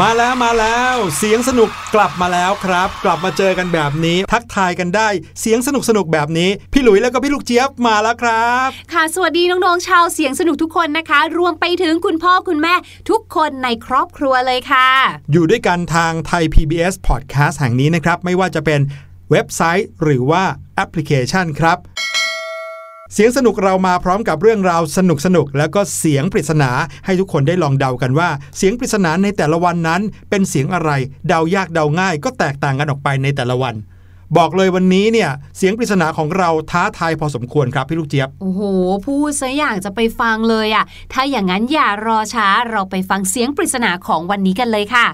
มาแล้วมาแล้วเสียงสนุกกลับมาแล้วครับ กลับมาเจอกันแบบนี้ ทักทายกันได้เสียงสนุกสนุกแบบนี้ พี่หลุยแล้วก็พี่ลูกเจี๊ยบมาแล้วครับ ค่ะสวัสดีน้องๆชาวเสียงสนุกทุกคนนะคะ รวมไปถึงคุณพ่อคุณแม่ทุกคนในครอบครัวเลยค่ะ อยู่ด้วยกันทางไทย PBS Podcast แห่งนี้นะครับ ไม่ว่าจะเป็นเว็บไซต์หรือว่าแอปพลิเคชันครับ เสียงสนุกเรามาพร้อมกับเรื่องราวสนุกสนุกแล้วก็เสียงปริศนาให้ทุกคนได้ลองเดากันว่า เสียงปริศนาในแต่ละวันนั้นเป็นเสียงอะไร เดายากเดาง่าย ก็แตกต่างกันออกไปในแต่ละวัน บอกเลยวันนี้เนี่ยเสียงปริศนาของเราท้าทายพอสมควรครับพี่ลูกเจี๊ยบโอ้โหพูดซะอยากจะไปฟังเลยอะ่ะถ้าอย่างนั้นอย่ารอช้าเราไปฟังเสียงปริศนาของวันนี้กันเลยค่ะ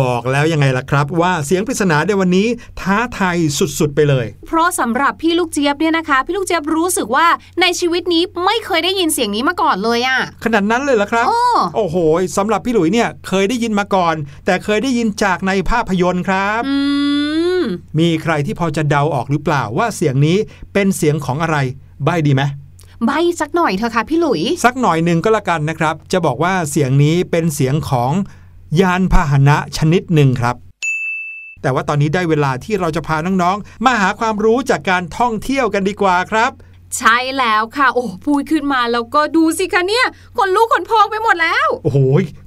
บอกแล้วยังไงล่ะครับ ว่าเสียงปริศนาในวันนี้ท้าทายสุดๆไปเลย เพราะสำหรับพี่ลูกเจี๊ยบเนี่ยนะคะ พี่ลูกเจี๊ยบรู้สึกว่าในชีวิตนี้ไม่เคยได้ยินเสียงนี้มาก่อนเลยอะ่ะขนาดนั้นเลยเหรอครับ โอ้โอ้โหสำหรับพี่หลุยเนี่ยเคยได้ยินมาก่อน แต่เคยได้ยินจากในภาพยนตร์ครับอืมมีใครที่พอจะเดาออกหรือเปล่าว่าเสียงนี้เป็นเสียงของอะไร ใบดีไหมใบสักหน่อยเถอะค่ะพี่หลุย สักหน่อยหนึ่งก็แล้วกันนะครับ จะบอกว่าเสียงนี้เป็นเสียงของ ยานพาหนะชนิดหนึ่งครับ แต่ว่าตอนนี้ได้เวลาที่เราจะพาน้องๆ มาหาความรู้จากการท่องเที่ยวกันดีกว่าครับใช่แล้วค่ะ โอ้พูดขึ้นมาแล้วก็ดูสิคะเนี่ยขนลุกขนพองไปหมดแล้ว โอ้โห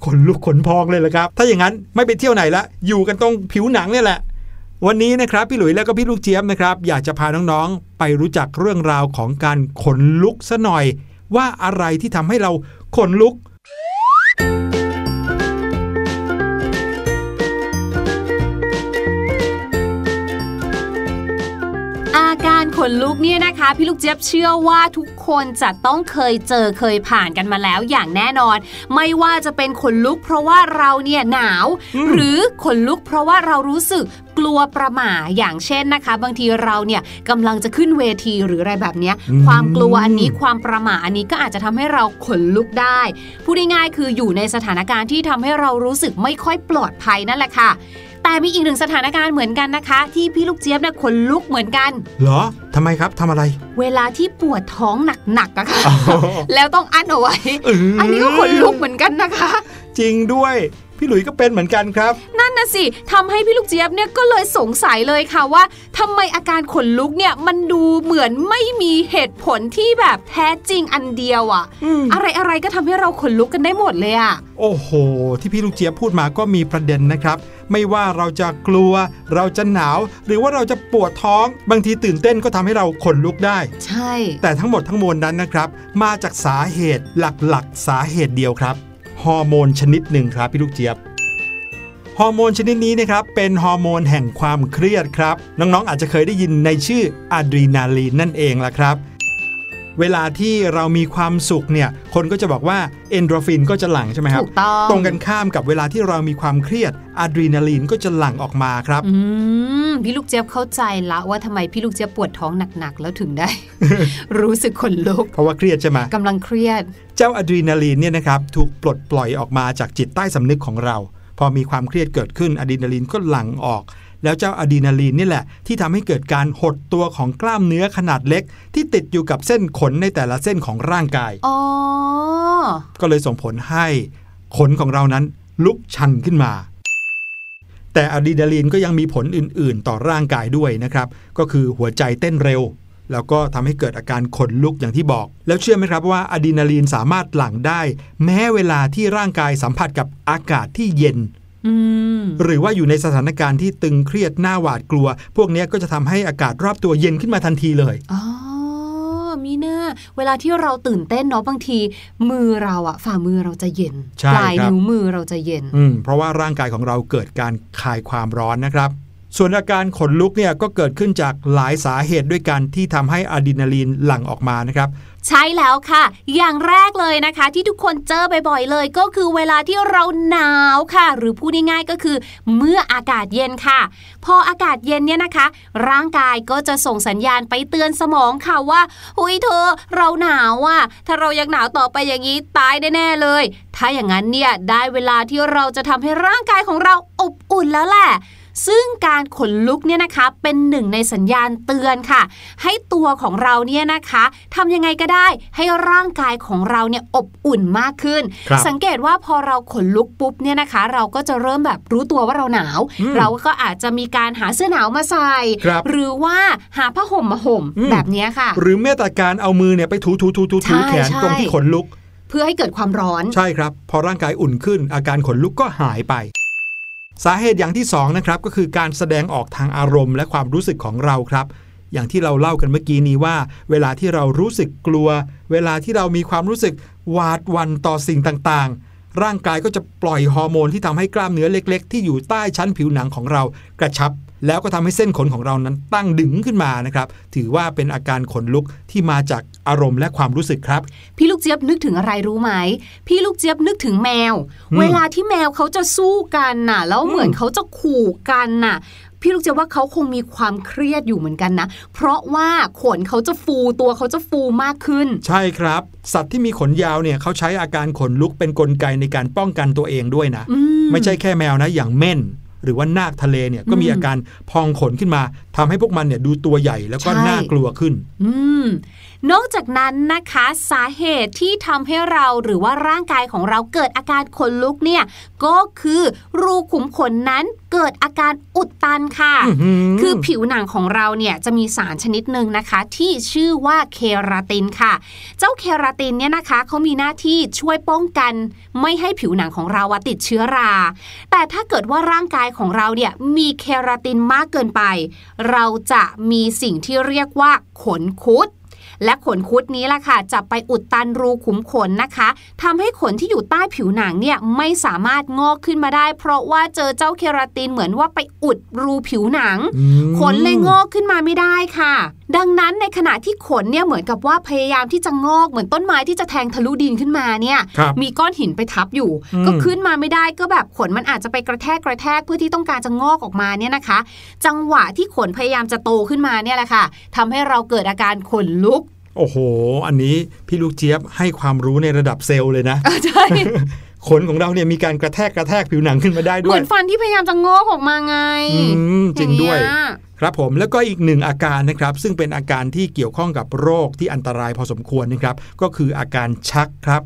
ขนลุกขนพองเลยละครับ ถ้าอย่างนั้นไม่ไปเที่ยวไหนละ อยู่กันตรงผิวหนังเนี่ยแหละ วันนี้นะครับพี่หลุยแล้วก็พี่ลูกเจี๊ยบนะครับ อยากจะพาน้องๆ ไปรู้จักเรื่องราวของการขนลุกซะหน่อย ว่าอะไรที่ทำให้เราขนลุก ขนลุกเนี่ยนะคะ พี่ลูกเจี๊ยบเชื่อว่าทุกคนจะต้องเคยเจอเคยผ่านกันมาแล้วอย่างแน่นอน ไม่ว่าจะเป็นขนลุกเพราะว่าเราเนี่ยหนาวอืมหรือขนลุกเพราะว่าเรารู้สึกกลัวประหม่าอย่างเช่นนะคะ บางทีเราเนี่ยกำลังจะขึ้นเวทีหรืออะไรแบบเนี้ยความกลัวอันนี้ความประหม่าอันนี้ก็อาจจะทำให้เราขนลุกได้พูดง่ายๆคืออยู่ในสถานการณ์ที่ทำให้เรารู้สึกไม่ค่อยปลอดภัยนั่นแหละค่ะ แต่มีอีกหนึ่งสถานการณ์เหมือนกันนะคะ ที่พี่ลูกเจี๊ยบเนี่ยขนลุกเหมือนกัน เหรอทำไมครับทำอะไร เวลาที่ปวดท้องหนักๆอะค่ะอ๋อแล้วต้องอั้นเอาไว้เอันนี้ก็ขนลุกเหมือนกันนะคะ จริงด้วย พี่หลุยก็เป็นเหมือนกันครับ นั่นนะสิทำให้พี่ลูกเจี๊ยบเนี่ยก็เลยสงสัยเลยค่ะว่าทำไมอาการขนลุกเนี่ยมันดูเหมือนไม่มีเหตุผลที่แบบแท้จริงอันเดียวอะอืมอะไรอะไรๆก็ทำให้เราขนลุกกันได้หมดเลยอะโอ้โห ที่พี่ลูกเจี๊ยบพูดมาก็มีประเด็นนะครับ ไม่ว่าเราจะกลัว เราจะหนาว หรือว่าเราจะปวดท้อง บางทีตื่นเต้นก็ทำให้เราขนลุกได้ ใช่ แต่ทั้งหมดทั้งมวลนั้นนะครับ มาจากสาเหตุหหลักๆ สาเหตุเดียวครับ ฮอร์โมนชนิดหนึ่งครับพี่ลูกเจี๊ยบฮอร์โมนชนิดนี้นะครับเป็นฮอร์โมนแห่งความเครียดครับ น้องๆ อาจจะเคยได้ยินในชื่ออะดรีนาลีนนั่นเองล่ะครับ เวลาที่เรามีความสุขเนี่ยคนก็จะบอกว่าเอนโดรฟินก็จะหลั่งใช่ไหมครับ ถูกต้องตรงกันข้ามกับเวลาที่เรามีความเครียดอะดรีนาลีนก็จะหลั่งออกมาครับอืมพี่ลูกเจี๊ยบเข้าใจละว่าทำไมพี่ลูกเจี๊ยบปวดท้องหนักๆ แล้วถึงได้ รู้สึกขนลุก เพราะว่าเครียดใช่ไหมกำลังเครียด เจ้าอะดรีนาลีนเนี่ยนะครับถูกปลดปล่อยออกมาจากจิตใต้สำนึกของเรา พอมีความเครียดเกิดขึ้นอะดรีนาลีนก็หลั่งออก แล้วเจ้าอะดรีนาลีนนี่แหละ ที่ทำให้เกิดการหดตัวของกล้ามเนื้อขนาดเล็ก ที่ติดอยู่กับเส้นขนในแต่ละเส้นของร่างกายอ๋อก็เลยส่งผลให้ขนของเรานั้นลุกชันขึ้นมา แต่อะดรีนาลีนก็ยังมีผลอื่น ๆ ต่อร่างกายด้วยนะครับ ก็คือหัวใจเต้นเร็วแล้วก็ทำให้เกิดอาการขนลุกอย่างที่บอก แล้วเชื่อไหมครับว่าอะดรีนาลีนสามารถหลั่งได้ แม้เวลาที่ร่างกายสัมผัสกับอากาศที่เย็นอืม หรือว่าอยู่ในสถานการณ์ที่ตึงเครียดหน้าหวาดกลัว พวกเนี้ยก็จะทำให้อากาศรอบตัวเย็นขึ้นมาทันทีเลยอ๋อมีหน้าเวลาที่เราตื่นเต้นเนาะบางที มือเราอะฝ่ามือเราจะเย็นใช่ปลายครับนิ้วมือเราจะเย็นอืมเพราะว่าร่างกายของเราเกิดการคลายความร้อนนะครับส่วนอาการขนลุกเนี่ยก็เกิดขึ้นจากหลายสาเหตุด้วยกันที่ทำให้อะดรีนาลีนหลั่งออกมานะครับ ใช่แล้วค่ะ อย่างแรกเลยนะคะ ที่ทุกคนเจอบ่อยๆเลย ก็คือเวลาที่เราหนาวค่ะ หรือพูดง่ายๆก็คือ เมื่ออากาศเย็นค่ะ พออากาศเย็นเนี่ยนะคะ ร่างกายก็จะส่งสัญญาณไปเตือนสมองค่ะว่าหุยเธอเราหนาวอะถ้าเรายังหนาวต่อไปอย่างนี้ตายแน่ๆเลย ถ้าอย่างนั้นเนี่ยได้เวลาที่เราจะทำให้ร่างกายของเราอบอุ่นแล้วแหละ ซึ่งการขนลุกเนี่ยนะคะเป็นหนึ่งในสัญญาณเตือนค่ะ ให้ตัวของเราเนี่ยนะคะทำยังไงก็ได้ให้ร่างกายของเราเนี่ยอบอุ่นมากขึ้นครับสังเกตว่าพอเราขนลุกปุ๊บเนี่ยนะคะ เราก็จะเริ่มแบบรู้ตัวว่าเราหนาวอืมเราก็อาจจะมีการหาเสื้อหนาวมาใส่ครับหรือว่าหาผ้าห่มมาห่มอืมแบบเนี้ยค่ะ หรือแม้แต่การเอามือเนี่ยไปถูถูถูถูใช่ถูแขนใช่ตรงที่ขนลุก เพื่อให้เกิดความร้อนใช่ครับ พอร่างกายอุ่นขึ้น อาการขนลุกก็หายไป สาเหตุอย่างที่สองนะครับก็คือการแสดงออกทางอารมณ์และความรู้สึกของเราครับ อย่างที่เราเล่ากันเมื่อกี้นี้ว่า เวลาที่เรารู้สึกกลัว เวลาที่เรามีความรู้สึกหวาดวันต่อสิ่งต่างๆ ร่างกายก็จะปล่อยฮอร์โมนที่ทำให้กล้ามเนื้อเล็ก ๆ ที่อยู่ใต้ชั้นผิวหนังของเรากระชับ แล้วก็ทำให้เส้นขนของเรานั้นตั้งดึงขึ้นมานะครับ ถือว่าเป็นอาการขนลุกที่มาจากอารมณ์และความรู้สึกครับ พี่ลูกเจี๊ยบนึกถึงอะไรรู้ไหม พี่ลูกเจี๊ยบนึกถึงแมวอืมเวลาที่แมวเขาจะสู้กันน่ะ แล้วเหมือนเขาจะขู่กันน่ะพี่ลูกเจี๊ยบว่าเขาคงมีความเครียดอยู่เหมือนกันนะ เพราะว่าขนเขาจะฟูตัวเขาจะฟูมากขึ้น ใช่ครับ สัตว์ที่มีขนยาวเนี่ยเขาใช้อาการขนลุกเป็นนกลไกในการป้องกันตัวเองด้วยนะอืไม่ใช่แค่แมวนะอย่างเม่น หรือว่านาคทะเลเนี่ยก็มีอืมอาการพองขนขึ้นมา ทำให้พวกมันเนี่ยดูตัวใหญ่แล้วก็ใช่น่ากลัวขึ้น อืมนอกจากนั้นนะคะสาเหตุที่ทำให้เราหรือว่าร่างกายของเราเกิดอาการขนลุกเนี่ยก็คือรูขุมขนนั้นเกิดอาการอุดตันค่ะอื้อหือคือผิวหนังของเราเนี่ยจะมีสารชนิดหนึ่งนะคะ ที่ชื่อว่าเคราตินค่ะ เจ้าเคราตินเนี่ยนะคะเขามีหน้าที่ช่วยป้องกัน ไม่ให้ผิวหนังของเราอะติดเชื้อรา แต่ถ้าเกิดว่าร่างกายของเราเนี่ยมีเคราตินมากเกินไปเราจะมีสิ่งที่เรียกว่าขนคุด และขนคุดนี้ล่ะค่ะจะไปอุดตันรูขุมขนนะคะทำให้ขนที่อยู่ใต้ผิวหนังเนี่ยไม่สามารถงอกขึ้นมาได้ เพราะว่าเจอเจ้าเคราตินเหมือนว่าไปอุดรูผิวหนังอืมขนเลยงอกขึ้นมาไม่ได้ค่ะ ดังนั้นในขณะที่ขนเนี่ยเหมือนกับว่าพยายามที่จะงอกเหมือนต้นไม้ที่จะแทงทะลุดินขึ้นมาเนี่ยครับมีก้อนหินไปทับอยู่อืมก็ขึ้นมาไม่ได้ก็แบบขนมันอาจจะไปกระแทกกระแทกเพื่อที่ต้องการจะงอกออกมาเนี่ยนะคะ จังหวะที่ขนพยายามจะโตขึ้นมาเนี่ยแหละค่ะทำให้เราเกิดอาการขนลุก โอ้โห อันนี้พี่ลูกเจี๊ยบให้ความรู้ในระดับเซลล์เลยนะใช่ขนของเราเนี่ยมีการกระแทกกระแทกผิวหนังขึ้นมาได้เหด้วมืยอนฟันที่พยายามจะงอกออกมาไงอืมจริงด้วยอาเงี้ครับผมแล้วก็อีกหนึ่งอาการนะครับ ซึ่งเป็นอาการที่เกี่ยวข้องกับโรคที่อันตรายพอสมควรนะครับ ก็คืออาการชักครับ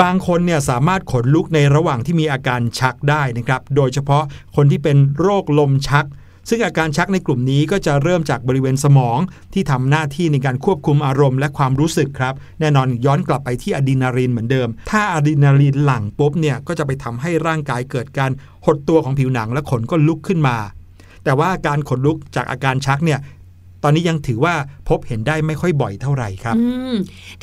บางคนเนี่ยสามารถขนลุกในระหว่างที่มีอาการชักได้นะครับ โดยเฉพาะคนที่เป็นโรคลมชัก ซึ่งอาการชักในกลุ่มนี้ก็จะเริ่มจากบริเวณสมอง ที่ทำหน้าที่ในการควบคุมอารมณ์และความรู้สึกครับ แน่นอนย้อนกลับไปที่อะดรีนาลีนเหมือนเดิม ถ้าอะดรีนาลีนหลั่งปุ๊บเนี่ยก็จะไปทำให้ร่างกายเกิดการหดตัวของผิวหนังและขนก็ลุกขึ้นมา แต่ว่าการขนลุกจากอาการชักเนี่ย ตอนนี้ยังถือว่าพบเห็นได้ไม่ค่อยบ่อยเท่าไหร่ครับอืม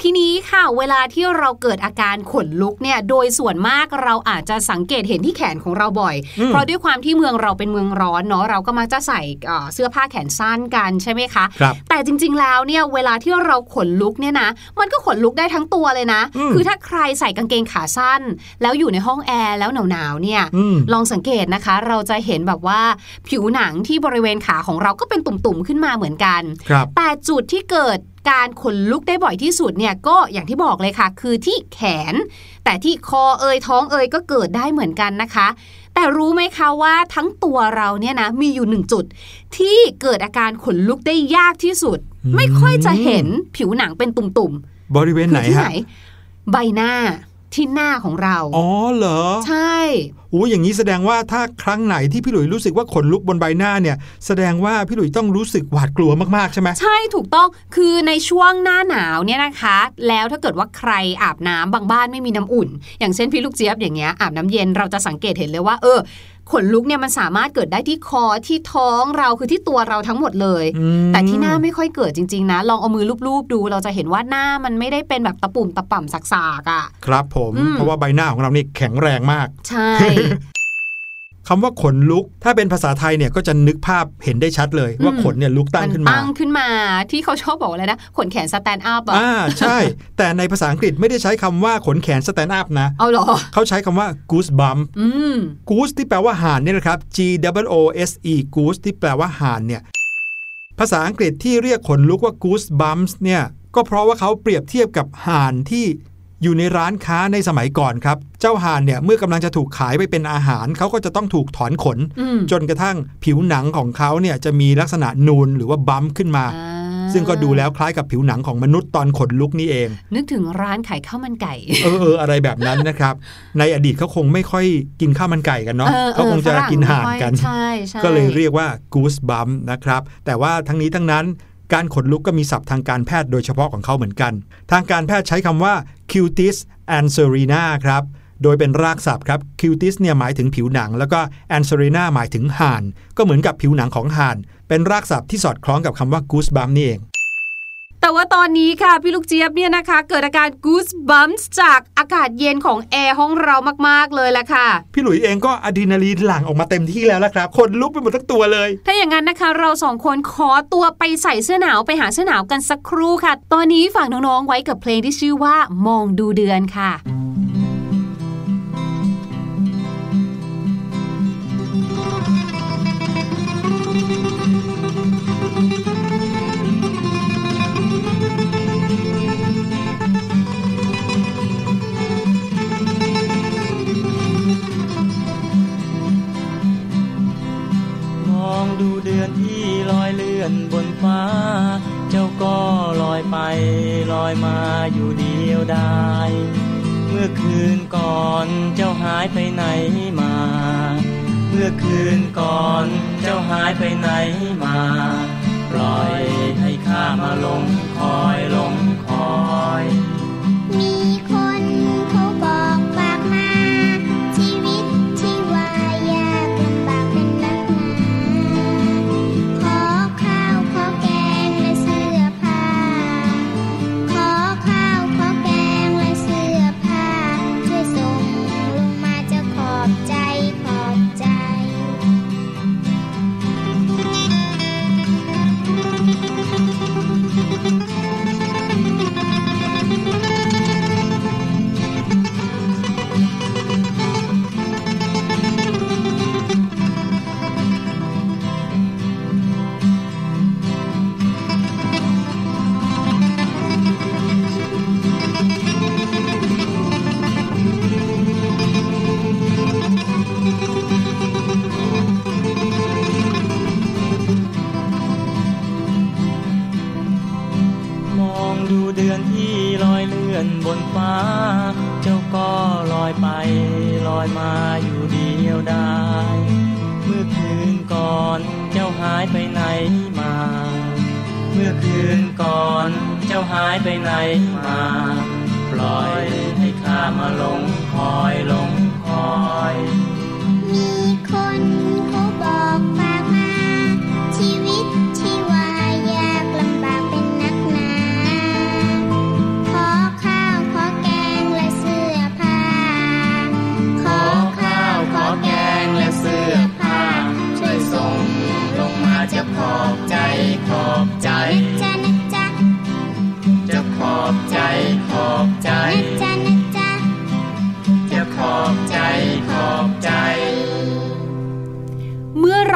ทีนี้ค่ะเวลาที่เราเกิดอาการขนลุกเนี่ยโดยส่วนมากเราอาจจะสังเกตเห็นที่แขนของเราบ่อยอืมเพราะด้วยความที่เมืองเราเป็นเมืองร้อนเนาะเราก็มักจะใส่เอ่อเสื้อผ้าแขนสั้นกันใช่ไหมคะครับแต่จริง ๆ แล้วเนี่ยเวลาที่เราขนลุกเนี่ยนะมันก็ขนลุกได้ทั้งตัวเลยนะอืมคือถ้าใครใส่กางเกงขาสั้น แล้วอยู่ในห้องแอร์แล้วหนาวๆเนี่ยอืมลองสังเกตนะคะ เราจะเห็นแบบว่าผิวหนังที่บริเวณขาของเราก็เป็นตุ่มๆขึ้นมาเหมือนกันครับแต่จุดที่เกิดการขนลุกได้บ่อยที่สุดเนี่ยก็อย่างที่บอกเลยค่ะ คือที่แขน แต่ที่คอเอยท้องเอยก็เกิดได้เหมือนกันนะคะ แต่รู้ไหมคะว่าทั้งตัวเราเนี่ยนะมีอยู่หนึ่งจุด ที่เกิดอาการขนลุกได้ยากที่สุดอืมไม่ค่อยจะเห็นผิวหนังเป็นตุ่มบริเวณๆไหนที่ฮะไหนใบหน้าที่หน้าของเรา อ๋อเหรอ ใช่โอ้อย่างนี้แสดงว่าถ้าครั้งไหนที่พี่หลุยรู้สึกว่าขนลุกบนใบหน้าเนี่ย แสดงว่าพี่หลุยต้องรู้สึกหวาดกลัวมากๆใช่ไหมใช่ถูกต้องคือในช่วงหน้าหนาวเนี่ยนะคะ แล้วถ้าเกิดว่าใครอาบน้ำบางบ้านไม่มีน้ำอุ่น อย่างเช่นพี่ลูกเจี๊ยบอย่างเงี้ยอาบน้ำเย็นเราจะสังเกตเห็นเลยว่าเออขนลุกเนี่ยมันสามารถเกิดได้ที่คอที่ท้องเราคือที่ตัวเราทั้งหมดเลยอืมแต่ที่หน้าไม่ค่อยเกิดจริง ๆ นะ ลองเอามือลูบๆดู เราจะเห็นว่าหน้ามันไม่ได้เป็นแบบตะปุ่มตะป่ำสักๆอะ ครับผมอืมเพราะว่าใบหน้าของเรานี่แข็งแรงมาก ใช่คำว่าขนลุก ถ้าเป็นภาษาไทยเนี่ยก็จะนึกภาพเห็นได้ชัดเลย ว่าอืมขนเนี่ยลุกตั้งมันขึ้นมาตั้งขึ้นมาที่เขาชอบบอกอะไรนะ ขนแขน stand up อะอ่าใช่ แต่ในภาษาอังกฤษไม่ได้ใช้คำว่าขนแขน stand up นะ อ้าวเหรอ เขาใช้คำว่า goose bump อืม goose ที่แปลว่าห่านเนี่ยนะครับ G O O S E goose ที่แปลว่าห่านเนี่ยภาษาอังกฤษที่เรียกขนลุกว่า goose bumps เนี่ยก็เพราะว่าเขาเปรียบเทียบกับห่านที่ อยู่ในร้านค้าในสมัยก่อนครับ เจ้าห่านเนี่ยเมื่อกำลังจะถูกขายไปเป็นอาหารเขาก็จะต้องถูกถอนขนอืมจนกระทั่งผิวหนังของเขาเนี่ยจะมีลักษณะนูนหรือว่าบัมป์ขึ้นมาอ่าซึ่งก็ดูแล้วคล้ายกับผิวหนังของมนุษย์ตอนขนลุกนี่เอง นึกถึงร้านขายข้าวมันไก่ เออเอออะไรแบบนั้นนะครับ ในอดีตเขาคงไม่ค่อยกินข้าวมันไก่กันเนาะออเขาคงจะฝรั่กินห่านกันใช่ใช่ก็เลยเรียกว่า goose bump นะครับแต่ว่าทั้งนี้ทั้งนั้นการขนลุกก็มีศัพท์ทางการแพทย์โดยเฉพาะของเขาเหมือนกัน ทางการแพทย์ใช้คำว่า cutis anserina ครับโดยเป็นรากศัพท์ครับ cutis เนี่ยหมายถึงผิวหนัง แล้วก็ anserina หมายถึงห่าน ก็เหมือนกับผิวหนังของห่าน เป็นรากศัพท์ที่สอดคล้องกับคำว่า goose bump นี่เอง แต่ว่าตอนนี้ค่ะพี่ลูกเจี๊ยบเนี่ยนะคะ เกิดอาการ goose bumps จากอากาศเย็นของแอร์ห้องเรามากๆเลยแหละค่ะ พี่หลุยเองก็อะดรีนาลีนหลั่งออกมาเต็มที่แล้วละครับขนลุกไปหมดทั้งตัวเลย ถ้าอย่างนั้นนะคะ เราสองคนขอตัวไปใส่เสื้อหนาวไปหาเสื้อหนาวกันสักครู่ค่ะ ตอนนี้ฝากน้องๆไว้กับเพลงที่ชื่อว่ามองดูเดือนค่ะ ดูเดือนที่ลอยเลื่อนบนฟ้า เจ้าก็ลอยไป ลอยมาอยู่เดียวดายเมื่อคืนก่อนเจ้าหายไปไหนมา เมื่อคืนก่อนเจ้าหายไปไหนมา ปล่อยให้ข้ามาหลงคอยหลงคอย มีคนเขาบอก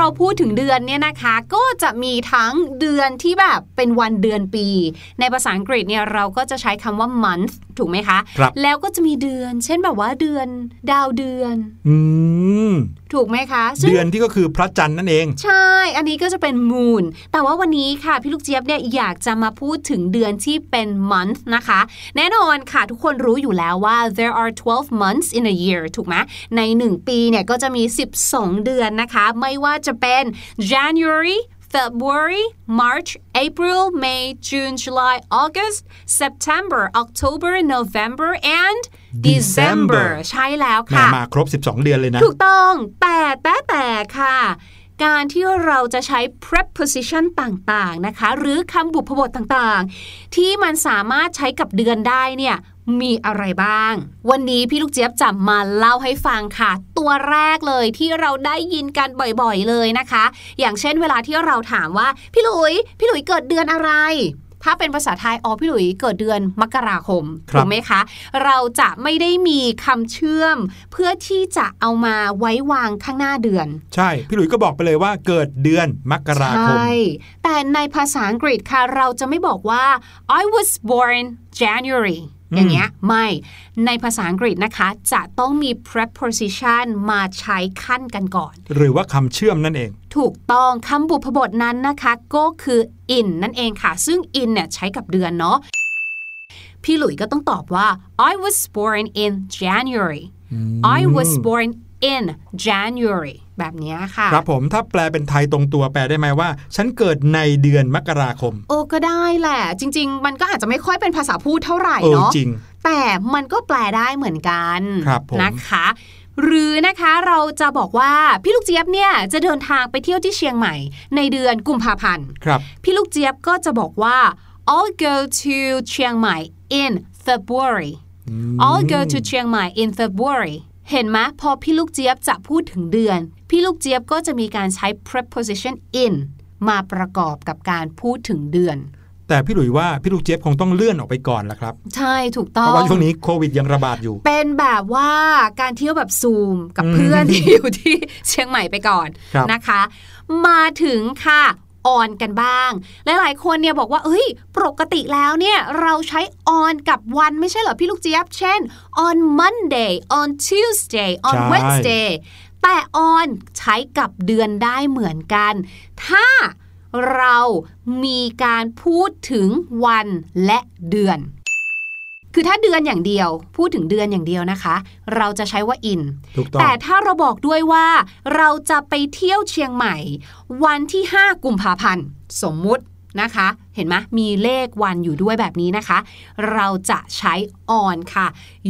เมื่อเราพูดถึงเดือนเนี่ยนะคะ ก็จะมีทั้งเดือนที่แบบเป็นวันเดือนปี ในภาษาอังกฤษเนี่ยเราก็จะใช้คำว่า month ถูกไหมคะครับแล้วก็จะมีเดือน เช่นแบบว่าเดือน ดาวเดือน อืม ถูกไหมคะซึ่งเดือนที่ก็คือพระจันทร์นั่นเอง ใช่ อันนี้ก็จะเป็น moon แต่ว่าวันนี้ค่ะพี่ลูกเจี๊ยบเนี่ยอยากจะมาพูดถึงเดือนที่เป็น month นะคะ แน่นอนค่ะทุกคนรู้อยู่แล้วว่า there are 12 months in a year ถูกไหมใน 1 ปีเนี่ยก็จะมี 12 เดือนนะคะ ไม่ว่าจะเป็น January February March April May June July August September October November and December December ใช่แล้วแหม่ค่ะ มาครบ 12 เดือนเลยนะ ถูกต้อง แต่แต่แต่ค่ะ การที่เราจะใช้ preposition ต่างๆนะคะ หรือคำบุพบทต่างๆ ที่มันสามารถใช้กับเดือนได้เนี่ยมีอะไรบ้าง วันนี้พี่ลูกเจี๊ยบจะมาเล่าให้ฟังค่ะ ตัวแรกเลยที่เราได้ยินกันบ่อยๆเลยนะคะ อย่างเช่นเวลาที่เราถามว่า พี่ลุย พี่ลุยเกิดเดือนอะไร ถ้าเป็นภาษาไทยอ๋อพี่หลุยเกิดเดือนมกราคมครับถูกไหมคะ เราจะไม่ได้มีคำเชื่อม เพื่อที่จะเอามาไว้วางข้างหน้าเดือน ใช่ พี่หลุยส์ก็บอกไปเลยว่าเกิดเดือนมกราคม ใช่ แต่ในภาษาอังกฤษค่ะ เราจะไม่บอกว่า I was born January อย่างเงี้ยไม่ในภาษาอังกฤษนะคะ จะต้องมี preposition มาใช้ขั้นกันก่อน หรือว่าคำเชื่อมนั่นเอง ถูกต้องคำบุพบทนั้นนะคะ ก็คือ in นั่นเองค่ะ ซึ่ง in เนี่ยใช้กับเดือนเนาะพี่หลุยก็ต้องตอบว่า I was born in January I was born in January แบบเนี้ยค่ะ ครับผมถ้าแปลเป็นไทยตรงตัวแปลได้ไหมว่า ฉันเกิดในเดือนมกราคม โอ้ก็ได้แหละ จริง ๆ มันก็อาจจะไม่ค่อยเป็นภาษาพูดเท่าไหร่เออเนาะจริง แต่มันก็แปลได้เหมือนกันครับผมนะคะหรือนะคะเราจะบอกว่าพี่ลูกเจี๊ยบเนี่ยจะเดินทางไปเที่ยวที่เชียงใหม่ ในเดือนกุมภาพันธ์ครับพี่ลูกเจี๊ยบก็จะบอกว่า I'll go to เชียงใหม่ in February I'll go to เชียงใหม่ in February เห็นไหมพอพี่ลูกเจี๊ยบจะพูดถึงเดือน พี่ลูกเจี๊ยบก็จะมีการใช้ preposition in มาประกอบกับการพูดถึงเดือน แต่พี่หลุยว่าพี่ลูกเจี๊ยบคงต้องเลื่อนออกไปก่อนละครับ ใช่ถูกต้เพองราะว่าช่วงนี้โควิดยังระบาดอยู่ เป็นแบบว่าการเที่ยวแบบซูมกับอืมเพื่อนที่อยู่ที่เชียงใหม่ไปก่อนครับนะคะ มาถึงค่ะ ออนกันบ้าง หลายๆ คนเนี่ยบอกว่า เอ้ย ปกติแล้วเนี่ย เราใช้ออนกับวันไม่ใช่เหรอพี่ลูกเจี๊ยบ เช่น on Monday on Tuesday on ใช่ Wednesday แต่ on ใช้กับเดือนได้เหมือนกัน ถ้าเรามีการพูดถึงวันและเดือน คือถ้าเดือนอย่างเดียว พูดถึงเดือนอย่างเดียวนะคะ เราจะใช้ว่า in ถูกต้องแต่ถ้าเราบอกด้วยว่า เราจะไปเที่ยวเชียงใหม่ วันที่ 5 กุมภาพันธ์สมมุตินะคะ เห็นไหมมีเลขวันอยู่ด้วยแบบนี้นะคะ เราจะใช้ on ค่ะ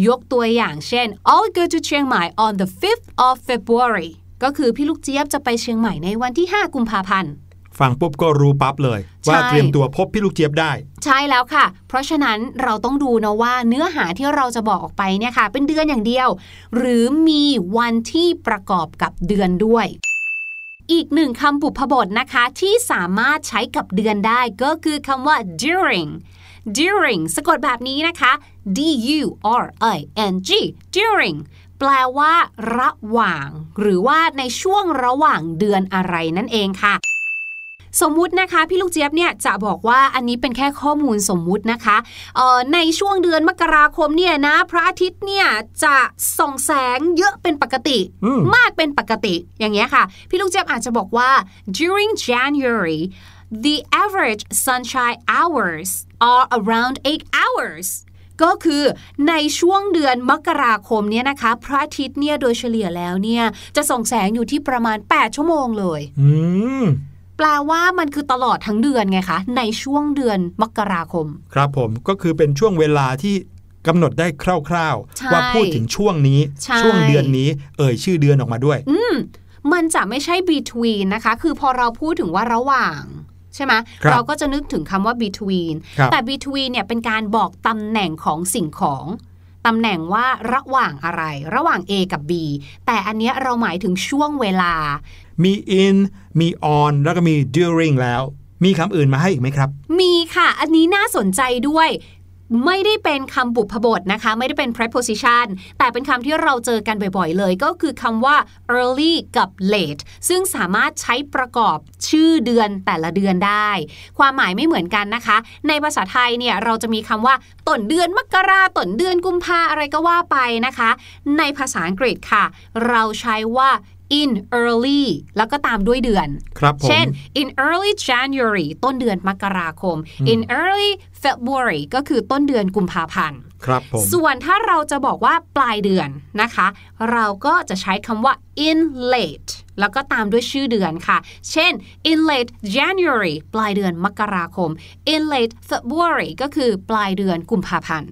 ยกตัวอย่างเช่น I'll go to เชียงใหม่ on the 5th of February ก็คือพี่ลูกเจี๊ยบจะไปเชียงใหม่ในวันที่ 5 กุมภาพันธ์ ฟังปุ๊บก็รู้ปั๊บเลย ว่าใช่เตรียมตัวพบพี่ลูกเจี๊ยบได้ ใช่แล้วค่ะ เพราะฉะนั้นเราต้องดูนะว่าเนื้อหาที่เราจะบอกออกไปเนี่ยค่ะ เป็นเดือนอย่างเดียว หรือมีวันที่ประกอบกับเดือนด้วยอีกหนึ่งคำบุพบทนะคะที่สามารถใช้กับเดือนได้ก็คือคำว่า during during สะกดแบบนี้นะคะ d u r i n g during แปลว่า ระหว่าง หรือว่าในช่วงระหว่างเดือนอะไรนั่นเองค่ะ สมมุตินะคะ พี่ลูกเจี๊ยบเนี่ยจะบอกว่าอันนี้เป็นแค่ข้อมูลสมมุตินะคะเอ่อในช่วงเดือนมกราคมเนี่ยนะ พระอาทิตย์เนี่ยจะส่องแสงเยอะเป็นปกติอืมมากเป็นปกติอย่างเงี้ยค่ะ พี่ลูกเจี๊ยบอาจจะบอกว่า during January the average sunshine hours are around 8 hours ก็คือในช่วงเดือนมกราคมเนี่ยนะคะ พระอาทิตย์เนี่ยโดยเฉลี่ยแล้วเนี่ยจะส่องแสงอยู่ที่ประมาณ 8 ชั่วโมงเลย อืม แปลว่ามันคือตลอดทั้งเดือนไงคะ ในช่วงเดือนมกราคม ครับผมก็คือเป็นช่วงเวลาที่กำหนดได้คร่าวใช่ๆว่าพูดถึงช่วงนี้ใช่ช่วงเดือนนี้ เอ่ยชื่อเดือนออกมาด้วยมันจะไม่ใช่ between นะคะ คือพอเราพูดถึงว่าระหว่างใช่ไหมครับเราก็จะนึกถึงคำว่า between ครับแต่ between เนี่ยเป็นการบอกตำแหน่งของสิ่งของ ตำแหน่งว่าระหว่างอะไร ระหว่าง A กับ B แต่อันเนี้ยเราหมายถึงช่วงเวลา มี in มี on แล้วก็มี during แล้ว มีคำอื่นมาให้อีกไหมครับ มีค่ะ อันนี้น่าสนใจด้วย ไม่ได้เป็นคำบุพบทนะคะ ไม่ได้เป็น preposition แต่เป็นคำที่เราเจอกันบ่อยๆ เลยก็คือคำว่า early กับ late ซึ่งสามารถใช้ประกอบชื่อเดือนแต่ละเดือนได้ ความหมายไม่เหมือนกันนะคะ ในภาษาไทยเนี่ยเราจะมีคำว่าต้นเดือนมกราต้นเดือนกุมภาอะไรก็ว่าไปนะคะ ในภาษาอังกฤษค่ะ เราใช้ว่า in early แล้วก็ตามด้วยเดือน ครับผมเช่น in early January ต้นเดือนมกราคม in early February ก็คือต้นเดือนกุมภาพันธ์ครับผมส่วนถ้าเราจะบอกว่าปลายเดือนนะคะ เราก็จะใช้คำว่า in late แล้วก็ตามด้วยชื่อเดือนค่ะ เช่น in late January ปลายเดือนมกราคม in late February ก็คือปลายเดือนกุมภาพันธ์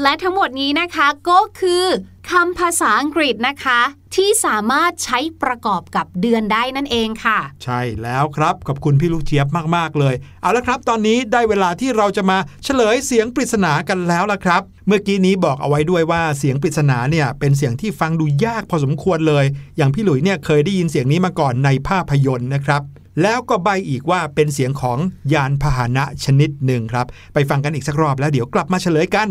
และทั้งหมดนี้นะคะก็คือคำภาษาอังกฤษนะคะ ที่สามารถใช้ประกอบกับเดือนได้นั่นเองค่ะ ใช่แล้วครับขอบคุณพี่ลูกเจี๊ยบมาก ๆ เลย เอาละครับ ตอนนี้ได้เวลาที่เราจะมาเฉลยเสียงปริศนากันแล้วละครับ เมื่อกี้นี้บอกเอาไว้ด้วยว่าเสียงปริศนาเนี่ยเป็นเสียงที่ฟังดูยากพอสมควรเลย อย่างพี่หลุยเนี่ยเคยได้ยินเสียงนี้มาก่อนในภาพยนตร์นะครับแล้วก็ใบอีกว่าเป็นเสียงของยานพาหนะชนิดหนึ่งครับ ไปฟังกันอีกสักรอบแล้วเดี๋ยวกลับมาเฉลยกัน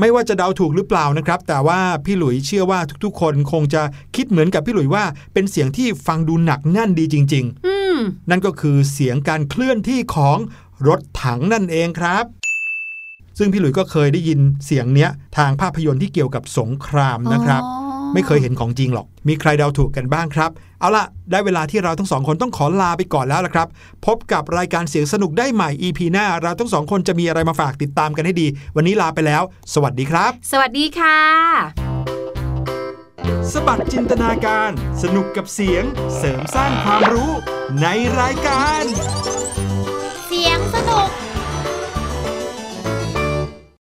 ไม่ว่าจะเดาถูกหรือเปล่านะครับ แต่ว่าพี่หลุยเชื่อว่าทุกๆ คนคงจะคิดเหมือนกับพี่หลุยว่า เป็นเสียงที่ฟังดูหนักแน่นดีจริงอืมๆนั่นก็คือเสียงการเคลื่อนที่ของรถถังนั่นเองครับ ซึ่งพี่หลุยก็เคยได้ยินเสียงเนี้ยทางภาพยนตร์ที่เกี่ยวกับสงครามนะครับอ๋อไม่เคยเห็นของจริงหรอก มีใครเดาถูกกันบ้างครับ เอาล่ะ ได้เวลาที่เราทั้งสองคนต้องขอลาไปก่อนแล้วละครับ พบกับรายการเสียงสนุกได้ใหม่ EP หน้า เราทั้งสองคนจะมีอะไรมาฝากติดตามกันให้ดี วันนี้ลาไปแล้ว สวัสดีครับ สวัสดีค่ะ สบัดจินตนาการ สนุกกับเสียง เสริมสร้างความรู้ในรายการ